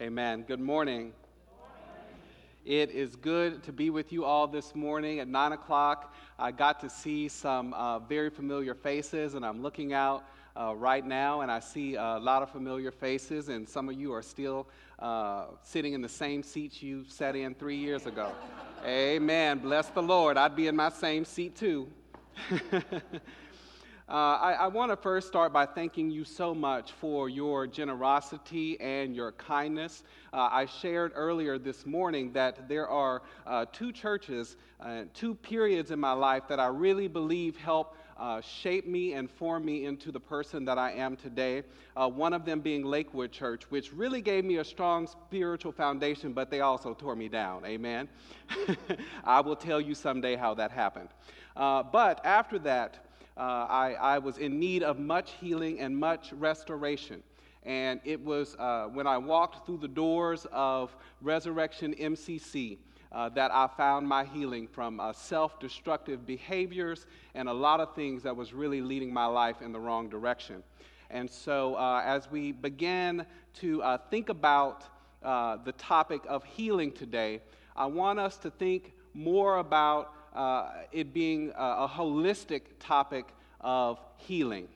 Amen. Good morning. It is good to be with you all this morning at 9 o'clock. I got to see some uh, very familiar faces, and I'm looking out uh, right now and I see a lot of familiar faces, and some of you are still uh, sitting in the same seats you sat in three years ago. Amen. Bless the Lord. I'd be in my same seat too. Uh, I, I want to first start by thanking you so much for your generosity and your kindness. Uh, I shared earlier this morning that there are uh, two churches, uh, two periods in my life that I really believe help uh, shape me and form me into the person that I am today. Uh, one of them being Lakewood Church, which really gave me a strong spiritual foundation, but they also tore me down. Amen. I will tell you someday how that happened. but after that, uh, I, I, was in need of much healing and much restoration. And it was uh, when I walked through the doors of Resurrection MCC uh, that I found my healing from uh, self destructive behaviors and a lot of things that was really leading my life in the wrong direction. And so, uh, as we began to uh, think about the topic of healing today, I want us to think more about uh, it being a holistic topic of healing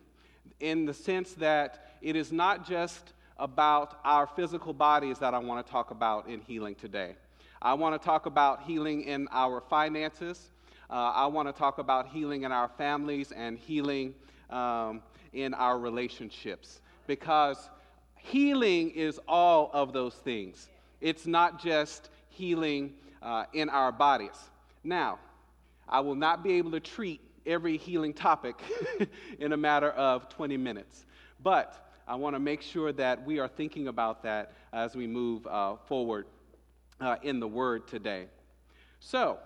in the sense that it is not just about our physical bodies that I want to talk about in healing today. I want to talk about healing in our finances. Uh, I want to talk about healing in our families and healing um, in our relationships because healing is all of those things. It's not just healing uh, in our bodies. Now, I will not be able to treat every healing topic in a matter of 20 minutes. But I want to make sure that we are thinking about that as we move uh, forward uh, in the Word today. So,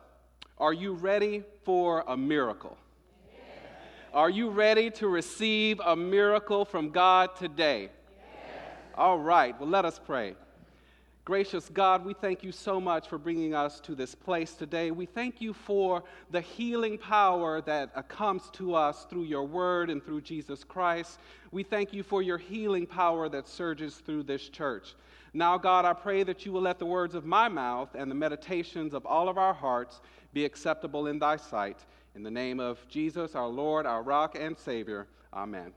are you ready for a miracle? Are you ready to receive a miracle from God today? Yes. All right, well, let us pray. Gracious God, we thank you so much for bringing us to this place today. We thank you for the healing power that uh, comes to us through your word and through Jesus Christ. We thank you for your healing power that surges through this church. Now, God, I pray that you will let the words of my mouth and the meditations of all of our hearts be acceptable in thy sight. In the name of Jesus, our Lord, our rock and Savior. Amen.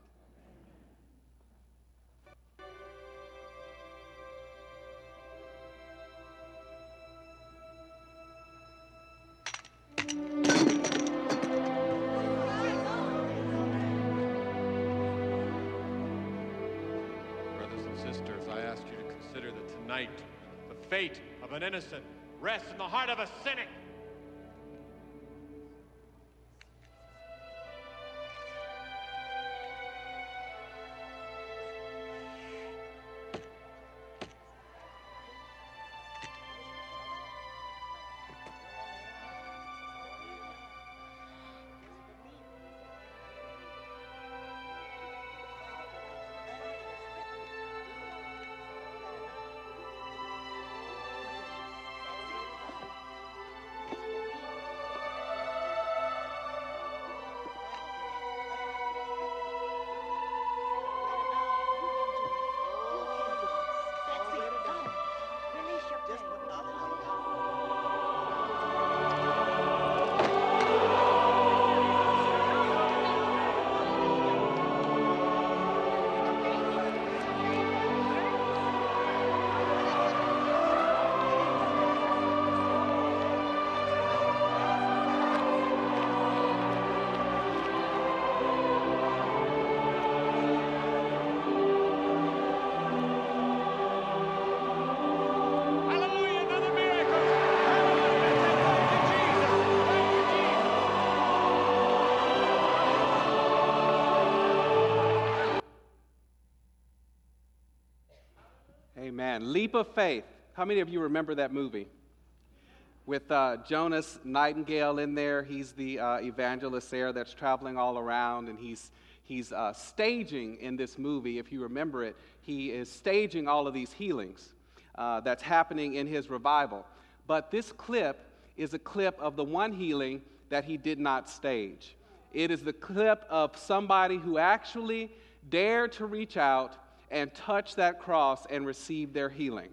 Fate of an innocent rests in the heart of a cynic. Amen. Leap of Faith. How many of you remember that movie? With uh, Jonas Nightingale in there. He's the uh, evangelist there that's traveling all around, and he's, he's uh, staging in this movie. If you remember it, he is staging all of these healings uh, that's happening in his revival. But this clip is a clip of the one healing that he did not stage. It is the clip of somebody who actually dared to reach out and touch that cross and receive their healing.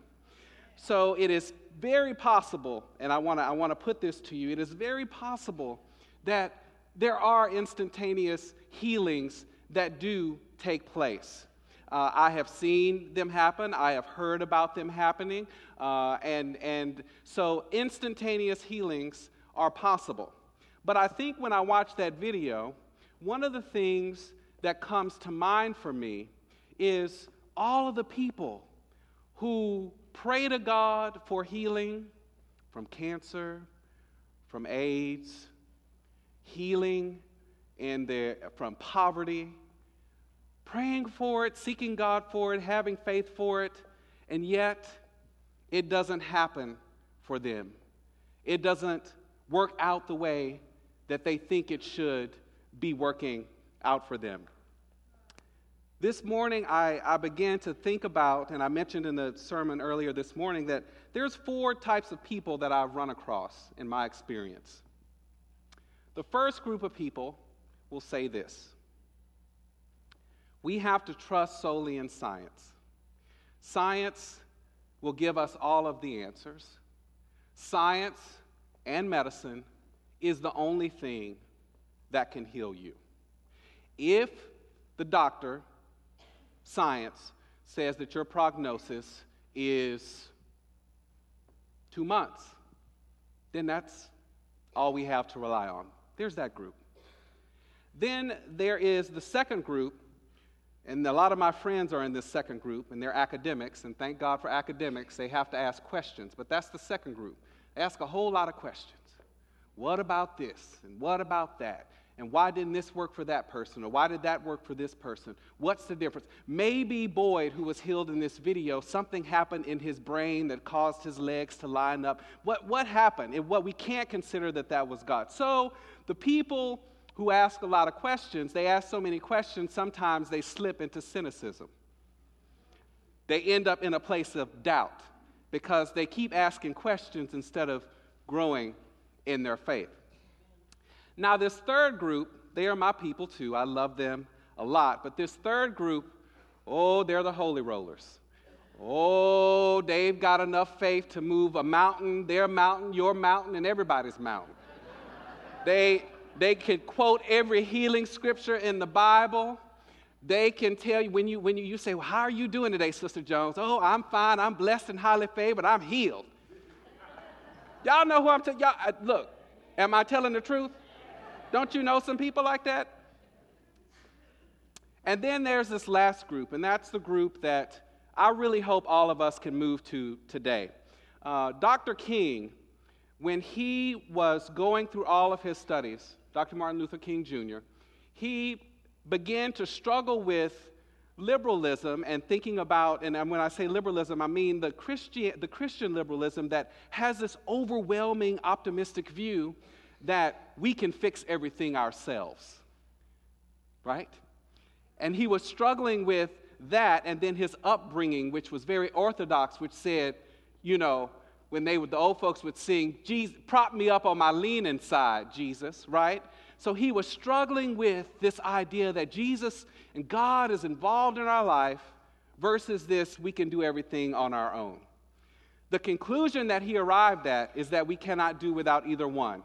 so it is very possible, and I want to I wanna put this to you it is very possible that there are instantaneous healings that do take place. Uh, I have seen them happen. I have heard about them happening. Uh, and, and so instantaneous healings are possible. But I think when I watch that video, one of the things that comes to mind for me is all of the people who pray to God for healing from cancer, from AIDS, healing in their, from poverty, praying for it, seeking God for it, having faith for it, and yet it doesn't happen for them. It doesn't work out the way that they think it should be working out for them. This morning, I, I, began to think about, and I mentioned in the sermon earlier this morning, that there's four types of people that I've run across in my experience. The first group of people will say this We have to trust solely in science. Science will give us all of the answers. Science and medicine is the only thing that can heal you. If the doctor, science, says that your prognosis is two months, then that's all we have to rely on. There's that group. Then there is the second group, and a lot of my friends are in this second group, and they're academics, and thank God for academics, they have to ask questions, but that's the second group. They ask a whole lot of questions. What about this? And what about that? And why didn't this work for that person? Or why did that work for this person? What's the difference? Maybe Boyd, who was healed in this video, something happened in his brain that caused his legs to line up. What, what happened? And what we can't consider that that was God. So the people who ask a lot of questions, they ask so many questions, sometimes they slip into cynicism. They end up in a place of doubt because they keep asking questions instead of growing in their faith. Now, this third group, they are my people too. I love them a lot. But this third group, oh, they're the holy rollers. Oh, they've got enough faith to move a mountain, their mountain, your mountain, and everybody's mountain. they, they could quote every healing scripture in the Bible. They can tell you when you when you, you say, well, how are you doing today, Sister Jones? Oh, I'm fine. I'm blessed and highly favored. I'm healed. Y'all know who I'm talking Y'all, uh, look, am I telling the truth? Don't you know some people like that? And then there's this last group, and that's the group that I really hope all of us can move to today. Uh, Dr. King, when he was going through all of his studies, Dr. Martin Luther King Jr., he began to struggle with liberalism and thinking about, and when I say liberalism, I mean the Christian, the Christian liberalism that has this overwhelming optimistic view that we can fix everything ourselves. Right? And he was struggling with that and then his upbringing, which was very orthodox, which said, you know, when they would, the old folks would sing, Jesus, prop me up on my leaning side, Jesus, right? So he was struggling with this idea that Jesus and God is involved in our life versus this, we can do everything on our own. The conclusion that he arrived at is that we cannot do without either one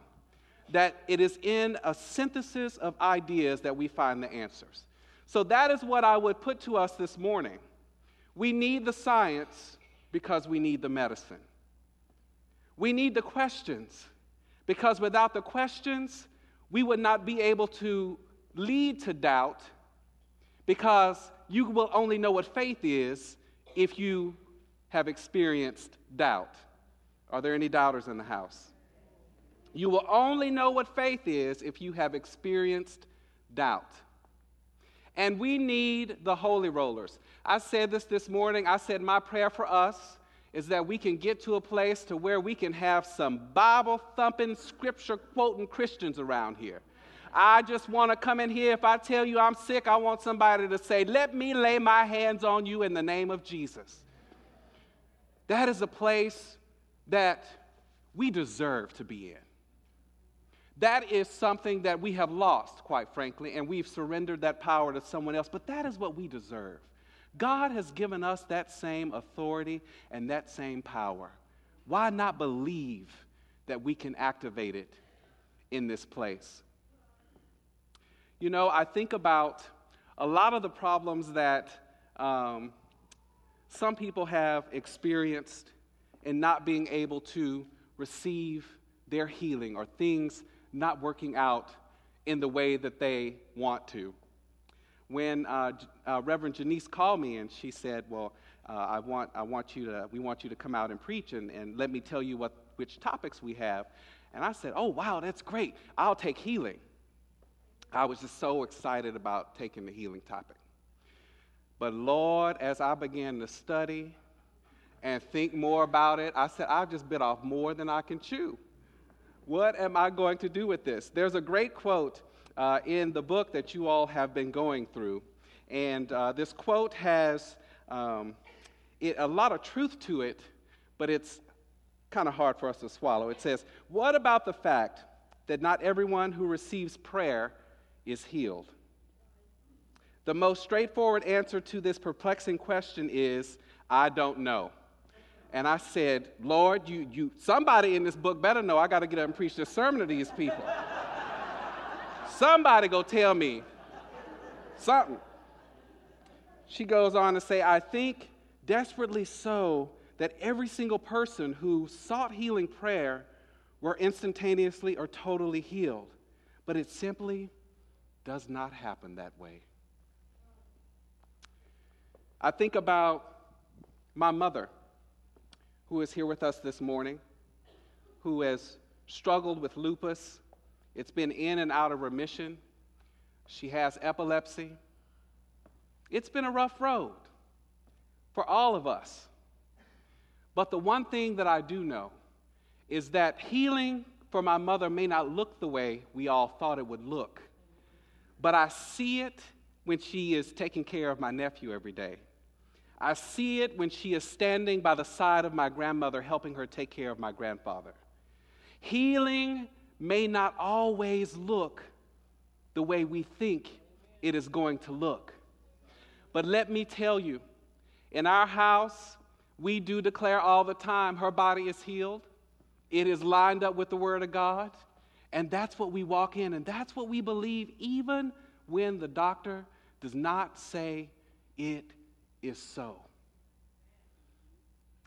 that it is in a synthesis of ideas that we find the answers. So that is what I would put to us this morning. We need the science because we need the medicine. We need the questions because without the questions, we would not be able to lead to doubt because you will only know what faith is if you have experienced doubt. Are there any doubters in the house? You will only know what faith is if you have experienced doubt. And we need the holy rollers. I said this this morning. I said my prayer for us is that we can get to a place to where we can have some Bible thumping, scripture quoting Christians around here. I just want to come in here. If I tell you I'm sick, I want somebody to say, Let me lay my hands on you in the name of Jesus. That is a place that we deserve to be in. That is something that we have lost, quite frankly, and we've surrendered that power to someone else. But that is what we deserve God has given us that same authority and that same power. Why not believe that we can activate it in this place? You know, I think about a lot of the problems that um, some people have experienced in not being able to receive their healing or things not working out in the way that they want to. When uh, uh, Reverend Janice called me and she said, Well, uh, I, want, I want you to, we want you to come out and preach and, and let me tell you what, which topics we have. And I said, Oh, wow, that's great. I'll take healing. I was just so excited about taking the healing topic. But Lord, as I began to study and think more about it, I said, I've just bit off more than I can chew. What am I going to do with this? There's a great quote uh, in the book that you all have been going through. And uh, this quote has um, it, a lot of truth to it, but it's kind of hard for us to swallow. It says, What about the fact that not everyone who receives prayer is healed? The most straightforward answer to this perplexing question is, I don't know. And I said, Lord, you, you, somebody in this book better know I got to get up and preach this sermon to these people. somebody go tell me something. She goes on to say, I think desperately so that every single person who sought healing prayer were instantaneously or totally healed. But it simply does not happen that way. I think about my mother, who is here with us this morning, who has struggled with lupus. It's been in and out of remission. She has epilepsy. It's been a rough road for all of us. But the one thing that I do know is that healing for my mother may not look the way we all thought it would look, but I see it when she is taking care of my nephew every day. I see it when she is standing by the side of my grandmother, helping her take care of my grandfather. Healing may not always look the way we think it is going to look. But let me tell you, in our house, we do declare all the time her body is healed. It is lined up with the Word of God. And that's what we walk in, and that's what we believe, even when the doctor does not say it is so.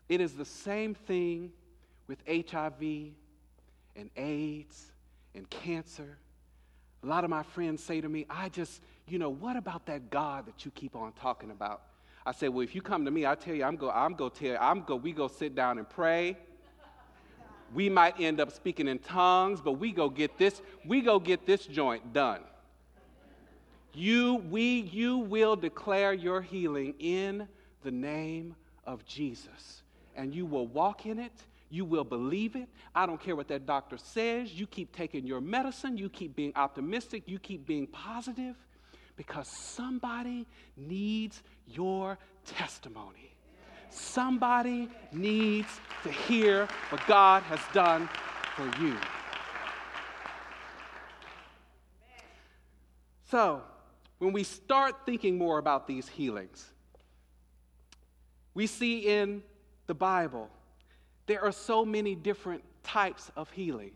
It is the same thing with HIV and AIDS and cancer. A lot of my friends say to me, I just, you know, what about that God that you keep on talking about? I say, well, if you come to me, I tell you, I'm go, I'm go tell you, I'm go, we go sit down and pray. We might end up speaking in tongues, but we go get this, we go get this joint done. You, we, you will declare your healing in the name of Jesus. And you will walk in it. You will believe it. I don't care what that doctor says. You keep taking your medicine. You keep being optimistic. You keep being positive because somebody needs your testimony. Somebody needs to hear what God has done for you. So, when we start thinking more about these healings, we see in the Bible there are so many different types of healing.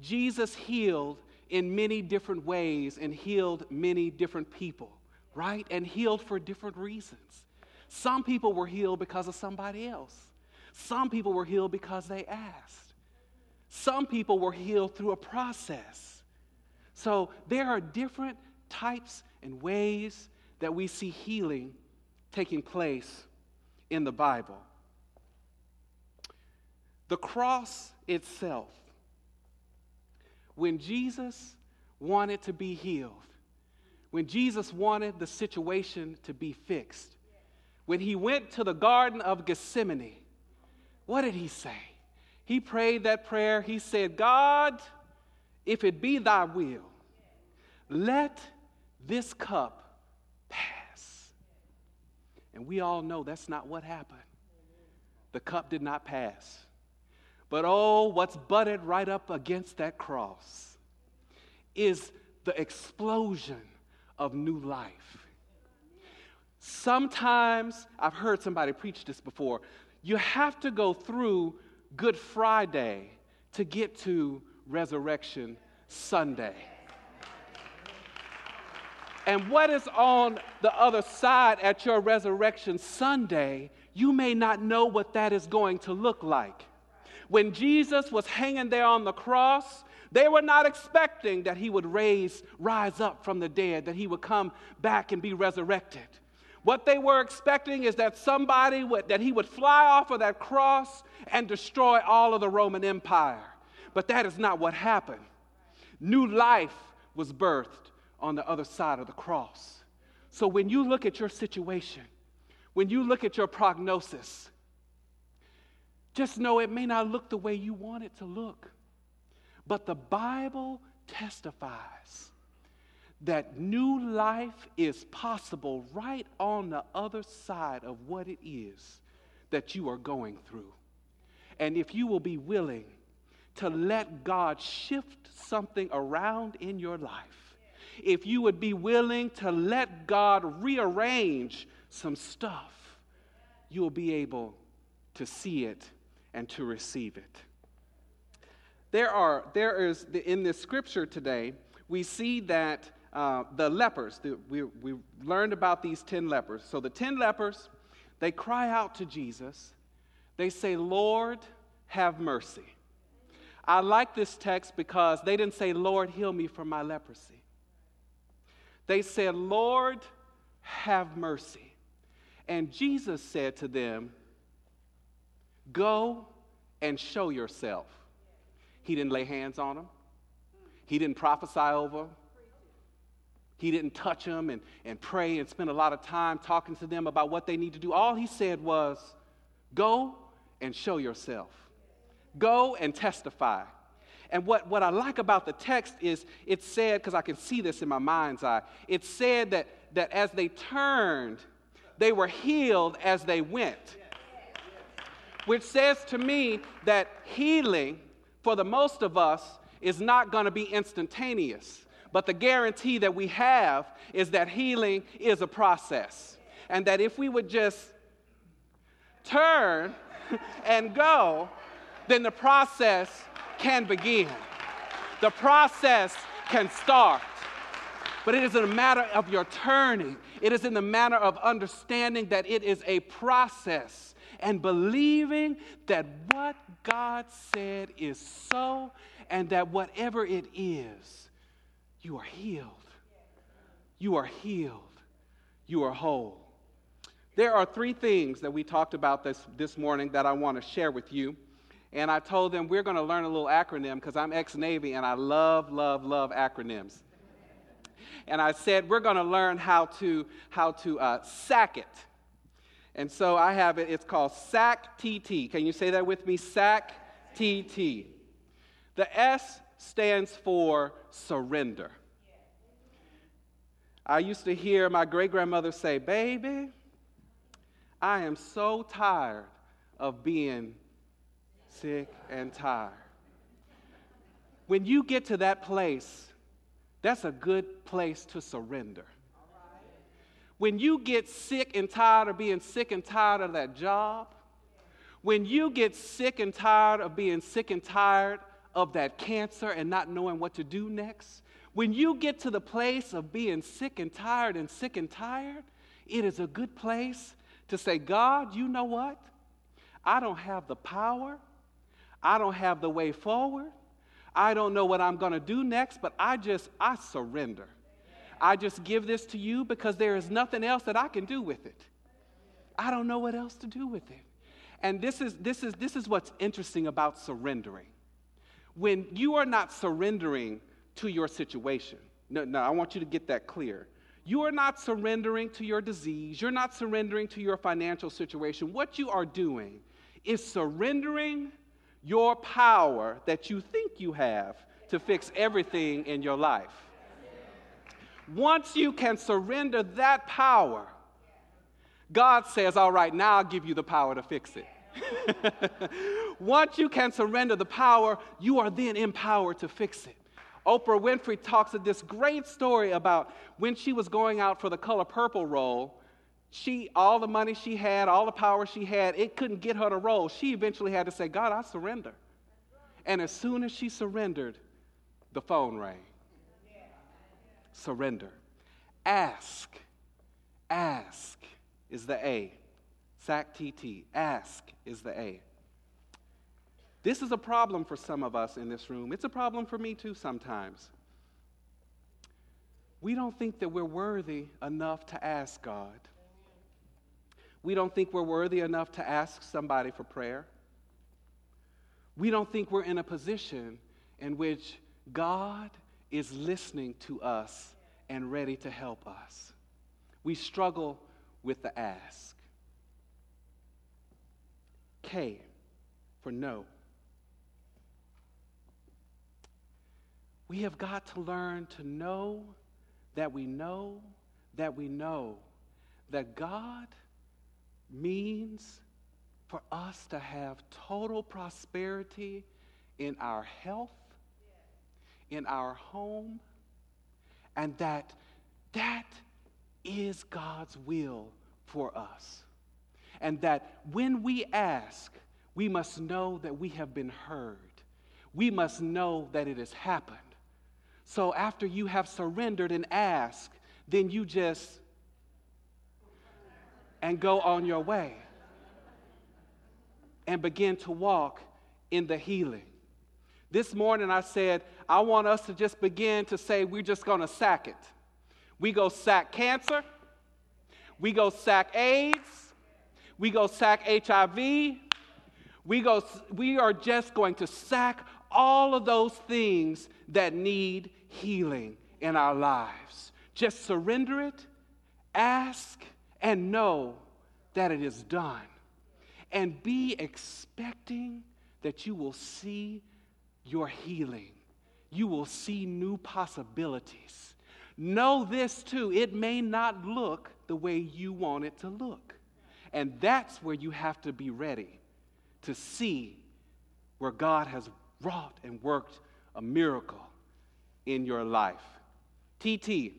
Jesus healed in many different ways and healed many different people, right? And healed for different reasons. Some people were healed because of somebody else, some people were healed because they asked, some people were healed through a process. So there are different types and ways that we see healing taking place in the Bible. The cross itself, when Jesus wanted to be healed, when Jesus wanted the situation to be fixed, when he went to the Garden of Gethsemane, what did he say? He prayed that prayer. He said, God, if it be thy will, let this cup pass. And we all know that's not what happened. The cup did not pass. But oh, what's butted right up against that cross is the explosion of new life. Sometimes, I've heard somebody preach this before, you have to go through Good Friday to get to Resurrection Sunday. And what is on the other side at your Resurrection Sunday, you may not know what that is going to look like. When Jesus was hanging there on the cross, they were not expecting that he would raise, rise up from the dead, that he would come back and be resurrected. What they were expecting is that somebody would, that he would fly off of that cross and destroy all of the Roman Empire. But that is not what happened. New life was birthed on the other side of the cross. So when you look at your situation, when you look at your prognosis, just know it may not look the way you want it to look. But the Bible testifies that new life is possible right on the other side of what it is that you are going through. And if you will be willing to let God shift something around in your life, if you would be willing to let God rearrange some stuff, you'll be able to see it and to receive it. There are, there is, in this scripture today, we see that uh, the lepers, the, we, we learned about these 10 lepers. So the 10 lepers, they cry out to Jesus. They say, Lord, have mercy. I like this text because they didn't say, Lord, heal me from my leprosy. They said, Lord, have mercy. And Jesus said to them, Go and show yourself. He didn't lay hands on them, he didn't prophesy over them. He didn't touch them and, and pray and spend a lot of time talking to them about what they need to do. All he said was, Go and show yourself. Go and testify. And what, what I like about the text is it said, because I can see this in my mind's eye, it said that, that as they turned, they were healed as they went. Which says to me that healing, for the most of us, is not going to be instantaneous. But the guarantee that we have is that healing is a process. And that if we would just turn and go, then the process can begin. The process can start. But it is in a matter of your turning. It is in the manner of understanding that it is a process and believing that what God said is so and that whatever it is, you are healed. You are healed. You are whole. There are three things that we talked about this, this morning that I want to share with you. And I told them we're going to learn a little acronym because I'm ex Navy and I love, love, love acronyms. And I said we're going to learn how to, how to uh, sack it. And so I have it, it's called SAC TT. Can you say that with me? SAC TT. The S stands for surrender. I used to hear my great grandmother say, Baby, I am so tired of being sick and tired. When you get to that place, that's a good place to surrender. When you get sick and tired of being sick and tired of that job, when you get sick and tired of being sick and tired of that cancer and not knowing what to do next, when you get to the place of being sick and tired and sick and tired, it is a good place to say, God, you know what? I don't have the power. I don't have the way forward. I don't know what I'm going to do next, but I just, I surrender. I just give this to you because there is nothing else that I can do with it. I don't know what else to do with it. And this is, this is, this is what's interesting about surrendering. When you are not surrendering to your situation, no, no, I want you to get that clear. You are not surrendering to your disease. You're not surrendering to your financial situation. What you are doing is surrendering your power that you think you have to fix everything in your life. Once you can surrender that power, God says, All right, now I'll give you the power to fix it. Once you can surrender the power, you are then empowered to fix it. Oprah Winfrey talks of this great story about when she was going out for the color purple role. She, all the money she had, all the power she had, it couldn't get her to role. She eventually had to say, God, I surrender. And as soon as she surrendered, the phone rang. Surrender. Ask. Ask is the A. SAC TT. Ask is the A. This is a problem for some of us in this room. It's a problem for me too sometimes. We don't think that we're worthy enough to ask God. We don't think we're worthy enough to ask somebody for prayer. We don't think we're in a position in which God is listening to us and ready to help us. We struggle with the ask. K for know. We have got to learn to know that we know that we know that God means for us to have total prosperity in our health, in our home, and that that is God's will for us. And that when we ask, we must know that we have been heard. We must know that it has happened. So after you have surrendered and asked, then you just and go on your way and begin to walk in the healing. This morning I said, I want us to just begin to say, we're just going to sack it. We go sack cancer, we go sack AIDS, we go sack HIV, we, go, we are just going to sack all of those things that need healing in our lives. Just surrender it, ask, and know that it is done. And be expecting that you will see your healing. You will see new possibilities. Know this too, it may not look the way you want it to look. And that's where you have to be ready to see where God has wrought and worked a miracle in your life. TT,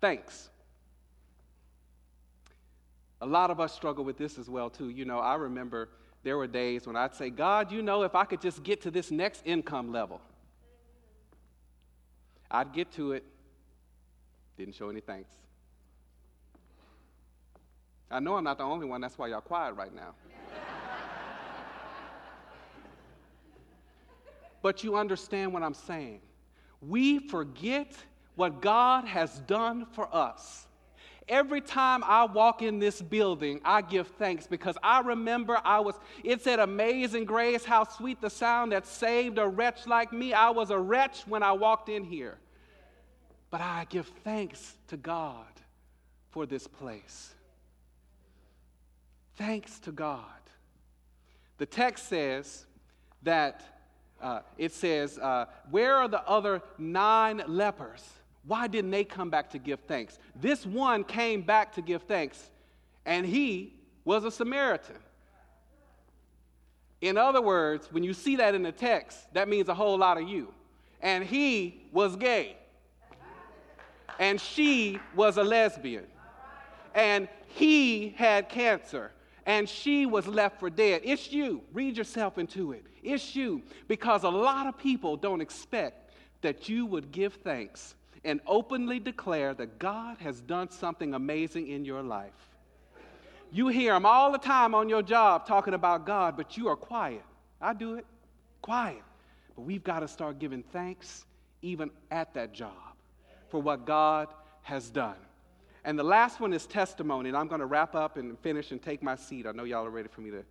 thanks. A lot of us struggle with this as well, too. You know, I remember there were days when I'd say, God, you know, if I could just get to this next income level, I'd get to it. Didn't show any thanks. I know I'm not the only one, that's why y'all quiet right now. but you understand what I'm saying. We forget what God has done for us. Every time I walk in this building, I give thanks because I remember I was, it said, Amazing grace, how sweet the sound that saved a wretch like me. I was a wretch when I walked in here. But I give thanks to God for this place. Thanks to God. The text says that uh, it says, uh, Where are the other nine lepers? Why didn't they come back to give thanks? This one came back to give thanks, and he was a Samaritan. In other words, when you see that in the text, that means a whole lot of you. And he was gay, and she was a lesbian, and he had cancer, and she was left for dead. It's you. Read yourself into it. It's you. Because a lot of people don't expect that you would give thanks and openly declare that God has done something amazing in your life. You hear them all the time on your job talking about God, but you are quiet. I do it, quiet. But we've got to start giving thanks even at that job for what God has done. And the last one is testimony, and I'm going to wrap up and finish and take my seat. I know y'all are ready for me to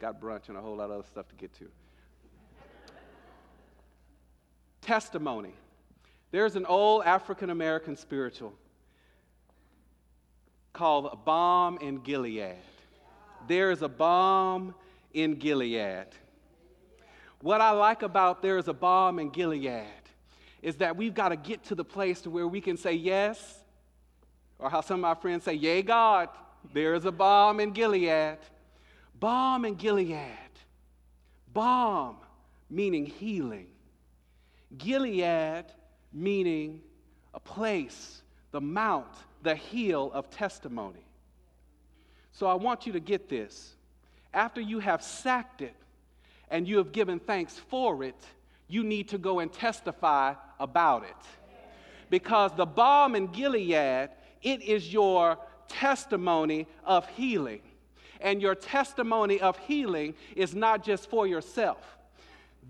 got brunch and a whole lot of other stuff to get to. testimony. There's an old African American spiritual called a Balm in Gilead. There is a balm in Gilead. What I like about there is a balm in Gilead is that we've got to get to the place to where we can say yes, or how some of my friends say, Yay, God, there is a balm in Gilead. Balm in Gilead. Balm meaning healing. Gilead meaning a place, the mount the heel of testimony. So I want you to get this. After you have sacked it and you have given thanks for it, you need to go and testify about it. Because the balm in Gilead, it is your testimony of healing. And your testimony of healing is not just for yourself.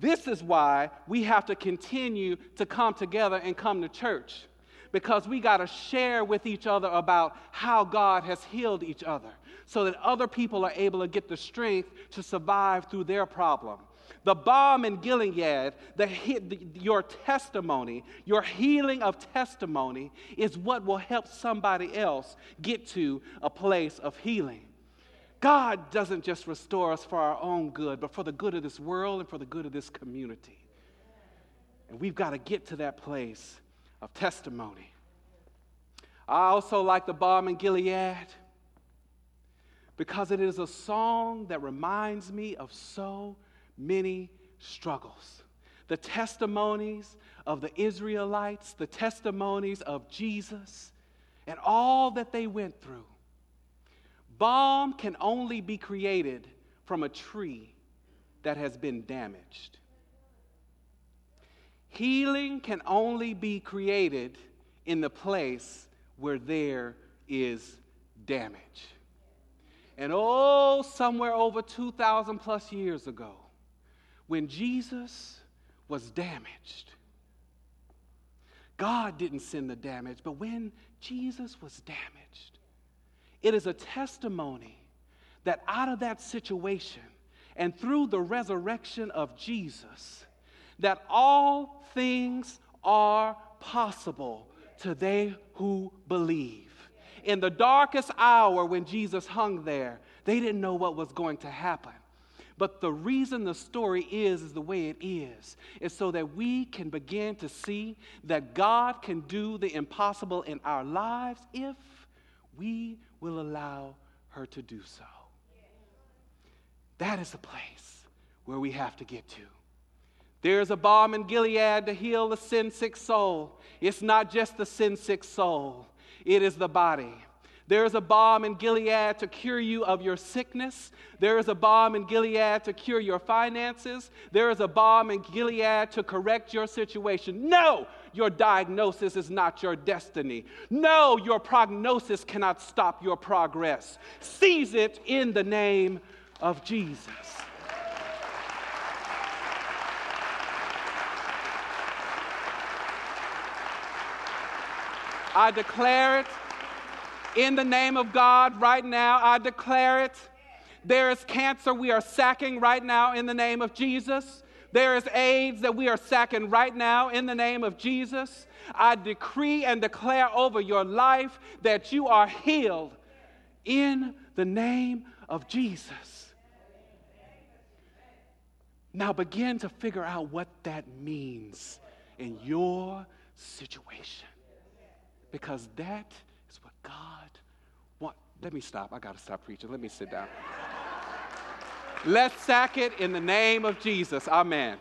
This is why we have to continue to come together and come to church because we got to share with each other about how God has healed each other so that other people are able to get the strength to survive through their problem. The balm in Gilead, the, the, your testimony, your healing of testimony is what will help somebody else get to a place of healing. God doesn't just restore us for our own good, but for the good of this world and for the good of this community. And we've got to get to that place of testimony. I also like the balm in Gilead because it is a song that reminds me of so many struggles. The testimonies of the Israelites, the testimonies of Jesus, and all that they went through. Balm can only be created from a tree that has been damaged. Healing can only be created in the place where there is damage. And oh, somewhere over 2,000 plus years ago, when Jesus was damaged, God didn't send the damage, but when Jesus was damaged, it is a testimony that out of that situation and through the resurrection of Jesus, that all things are possible to they who believe. In the darkest hour when Jesus hung there, they didn't know what was going to happen. But the reason the story is is the way it is is so that we can begin to see that God can do the impossible in our lives if we will allow her to do so. That is the place where we have to get to. There's a balm in Gilead to heal the sin sick soul. It's not just the sin sick soul, it is the body. There is a balm in Gilead to cure you of your sickness. There is a balm in Gilead to cure your finances. There is a balm in Gilead to correct your situation. No, your diagnosis is not your destiny. No, your prognosis cannot stop your progress. Seize it in the name of Jesus. I declare it in the name of God right now. I declare it. There is cancer we are sacking right now in the name of Jesus. There is AIDS that we are sacking right now in the name of Jesus. I decree and declare over your life that you are healed in the name of Jesus. Now begin to figure out what that means in your situation because that is what God wants. Let me stop. I got to stop preaching. Let me sit down. Let's sack it in the name of Jesus. Amen.